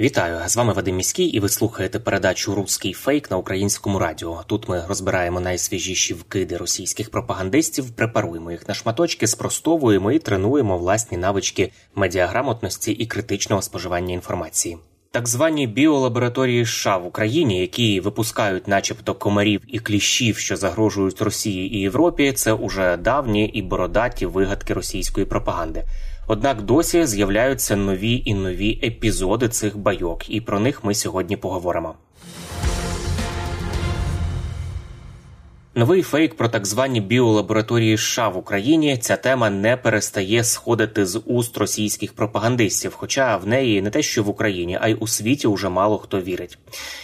Вітаю! З вами Вадим Міський, і ви слухаєте передачу Руський фейк на українському радіо. Тут ми розбираємо найсвіжіші вкиди російських пропагандистів, препаруємо їх на шматочки, спростовуємо і тренуємо власні навички медіаграмотності і критичного споживання інформації. Так звані біолабораторії США в Україні, які випускають, начебто, комарів і кліщів, що загрожують Росії і Європі, це уже давні і бородаті вигадки російської пропаганди. Однак досі з'являються нові і нові епізоди цих байок, і про них ми сьогодні поговоримо. Новий фейк про так звані біолабораторії США в Україні. Ця тема не перестає сходити з уст російських пропагандистів, хоча в неї не те, що в Україні, а й у світі уже мало хто вірить.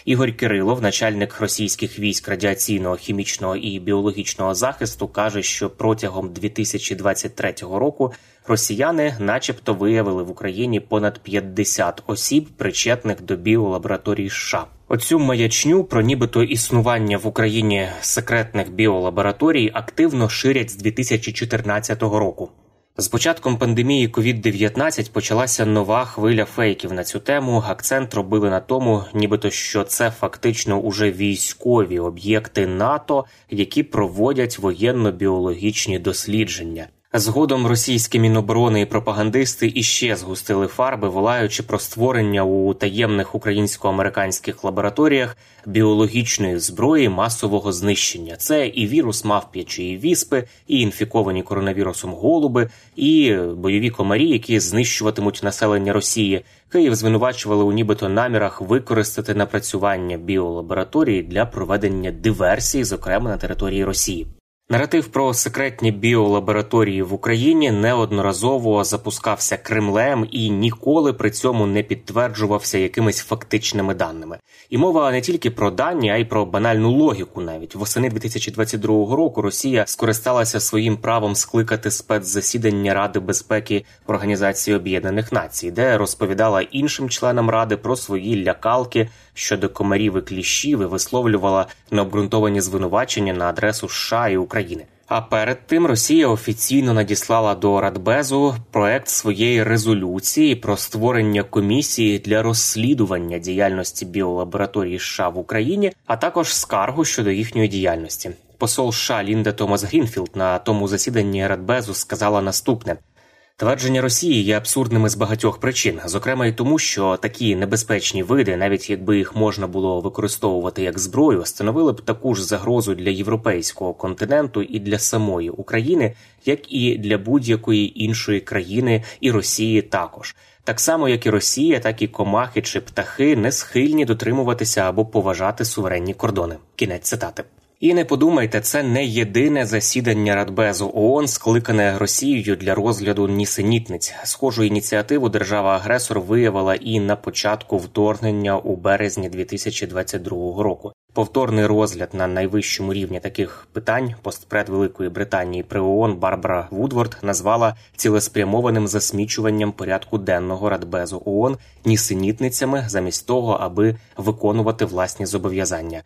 Ігор Кирилов, начальник російських військ радіаційного, хімічного і біологічного захисту, каже, що протягом 2023 року росіяни, начебто, виявили в Україні понад 50 осіб, причетних до біолабораторій США. Оцю маячню про нібито існування в Україні секретних біолабораторій активно ширять з 2014 року. З початком пандемії COVID-19 почалася нова хвиля фейків на цю тему. Акцент робили на тому, нібито що це фактично уже військові об'єкти НАТО, які проводять воєнно-біологічні дослідження. Згодом російські міноборони і пропагандисти іще згустили фарби, волаючи про створення у таємних українсько-американських лабораторіях біологічної зброї масового знищення. Це і вірус мавп'ячої віспи, і інфіковані коронавірусом голуби, і бойові комарі, які знищуватимуть населення Росії. Київ звинувачували у нібито намірах використати напрацювання біолабораторії для проведення диверсій, зокрема на території Росії. Наратив про секретні біолабораторії в Україні неодноразово запускався Кремлем і ніколи при цьому не підтверджувався якимись фактичними даними. І мова не тільки про дані, а й про банальну логіку. Навіть восени 2022 року Росія скористалася своїм правом скликати спецзасідання Ради безпеки Організації Об'єднаних Націй, де розповідала іншим членам ради про свої лякалки щодо комарів і кліщів і висловлювала необґрунтовані звинувачення на адресу США і України. А перед тим Росія офіційно надіслала до Радбезу проект своєї резолюції про створення комісії для розслідування діяльності біолабораторій США в Україні, а також скаргу щодо їхньої діяльності. Посол США Лінда Томас Грінфілд на тому засіданні Радбезу сказала наступне. Твердження Росії є абсурдними з багатьох причин, зокрема й тому, що такі небезпечні види, навіть якби їх можна було використовувати як зброю, становили б таку ж загрозу для європейського континенту і для самої України, як і для будь-якої іншої країни і Росії також. Так само, як і Росія, так і комахи чи птахи не схильні дотримуватися або поважати суверенні кордони. Кінець цитати. І не подумайте, це не єдине засідання Радбезу ООН, скликане Росією для розгляду нісенітниць. Схожу ініціативу держава-агресор виявила і на початку вторгнення у березні 2022 року. Повторний розгляд на найвищому рівні таких питань постпред Великої Британії при ООН Барбара Вудворд назвала цілеспрямованим засмічуванням порядку денного Радбезу ООН нісенітницями замість того, аби виконувати власні зобов'язання.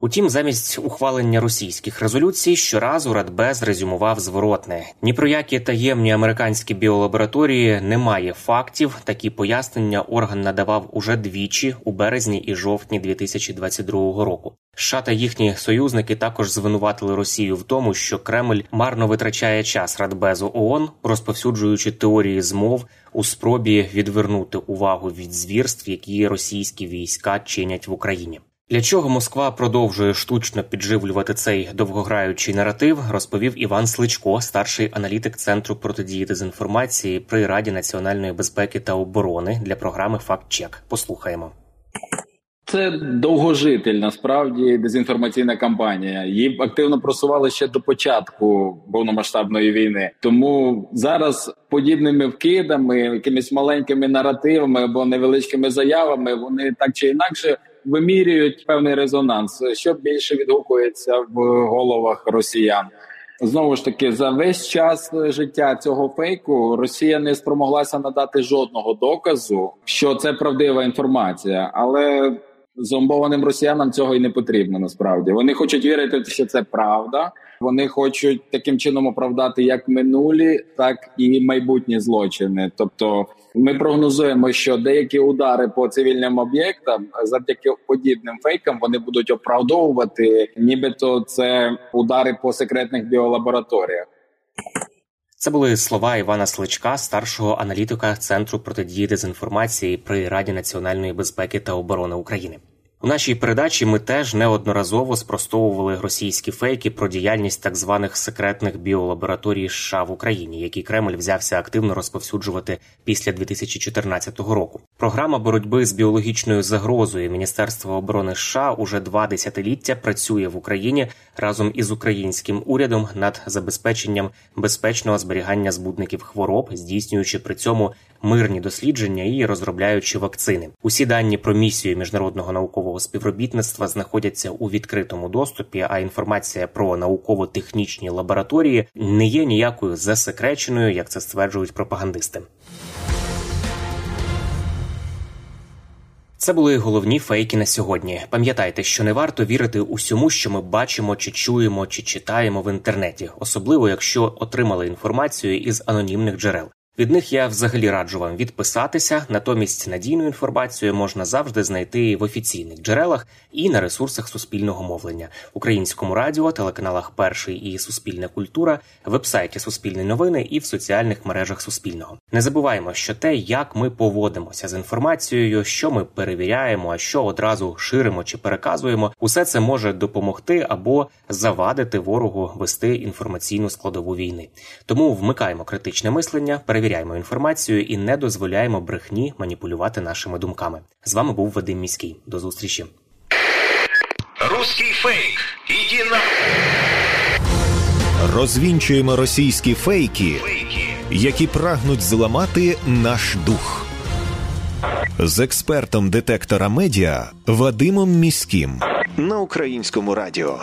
Утім, замість ухвалення російських резолюцій щоразу Радбез резюмував зворотне: ні про які таємні американські біолабораторії немає фактів. Такі пояснення орган надавав уже двічі у березні і жовтні 2022 року. США та їхні союзники також звинуватили Росію в тому, що Кремль марно витрачає час Радбезу ООН, розповсюджуючи теорії змов у спробі відвернути увагу від звірств, які російські війська чинять в Україні. Для чого Москва продовжує штучно підживлювати цей довгограючий наратив, розповів Іван Сличко, старший аналітик Центру протидії дезінформації при Раді національної безпеки та оборони для програми «Факт-чек». Послухаємо. Це довгожитель насправді дезінформаційна кампанія. Її активно просували ще до початку повномасштабної війни. Тому зараз подібними вкидами, якимись маленькими наративами або невеличкими заявами вони так чи інакше вимірюють певний резонанс, що більше відгукується в головах росіян. Знову ж таки, за весь час життя цього фейку Росія не спромоглася надати жодного доказу, що це правдива інформація, але зомбованим росіянам цього і не потрібно. Насправді вони хочуть вірити, що це правда. Вони хочуть таким чином оправдати як минулі, так і майбутні злочини. Тобто, ми прогнозуємо, що деякі удари по цивільним об'єктам завдяки подібним фейкам вони будуть оправдовувати, нібито це удари по секретних біолабораторіях. Це були слова Івана Сличка, старшого аналітика Центру протидії дезінформації при Раді національної безпеки та оборони України. У нашій передачі ми теж неодноразово спростовували російські фейки про діяльність так званих секретних біолабораторій США в Україні, які Кремль взявся активно розповсюджувати після 2014 року. Програма боротьби з біологічною загрозою Міністерства оборони США уже два десятиліття працює в Україні разом із українським урядом над забезпеченням безпечного зберігання збудників хвороб, здійснюючи при цьому мирні дослідження і розробляючи вакцини. Усі дані про місію міжнародного наукового співробітництва знаходяться у відкритому доступі. А інформація про науково-технічні лабораторії не є ніякою засекреченою, як це стверджують пропагандисти. Це були головні фейки на сьогодні. Пам'ятайте, що не варто вірити усьому, що ми бачимо, чи чуємо, чи читаємо в інтернеті, особливо якщо отримали інформацію із анонімних джерел. Від них я взагалі раджу вам відписатися. Натомість надійну інформацію можна завжди знайти в офіційних джерелах і на ресурсах суспільного мовлення, українському радіо, телеканалах Перший і Суспільна культура, вебсайті Суспільні новини і в соціальних мережах Суспільного. Не забуваємо, що те, як ми поводимося з інформацією, що ми перевіряємо, а що одразу ширимо чи переказуємо, усе це може допомогти або завадити ворогу вести інформаційну складову війни. Тому вмикаємо критичне мислення, перевіряємо перевіряємо інформацію і не дозволяємо брехні маніпулювати нашими думками. З вами був Вадим Міський. До зустрічі. Руський фейк. Іди на Розвінчуємо російські фейки, які прагнуть зламати наш дух. З експертом детектора медіа Вадимом Міським на українському радіо.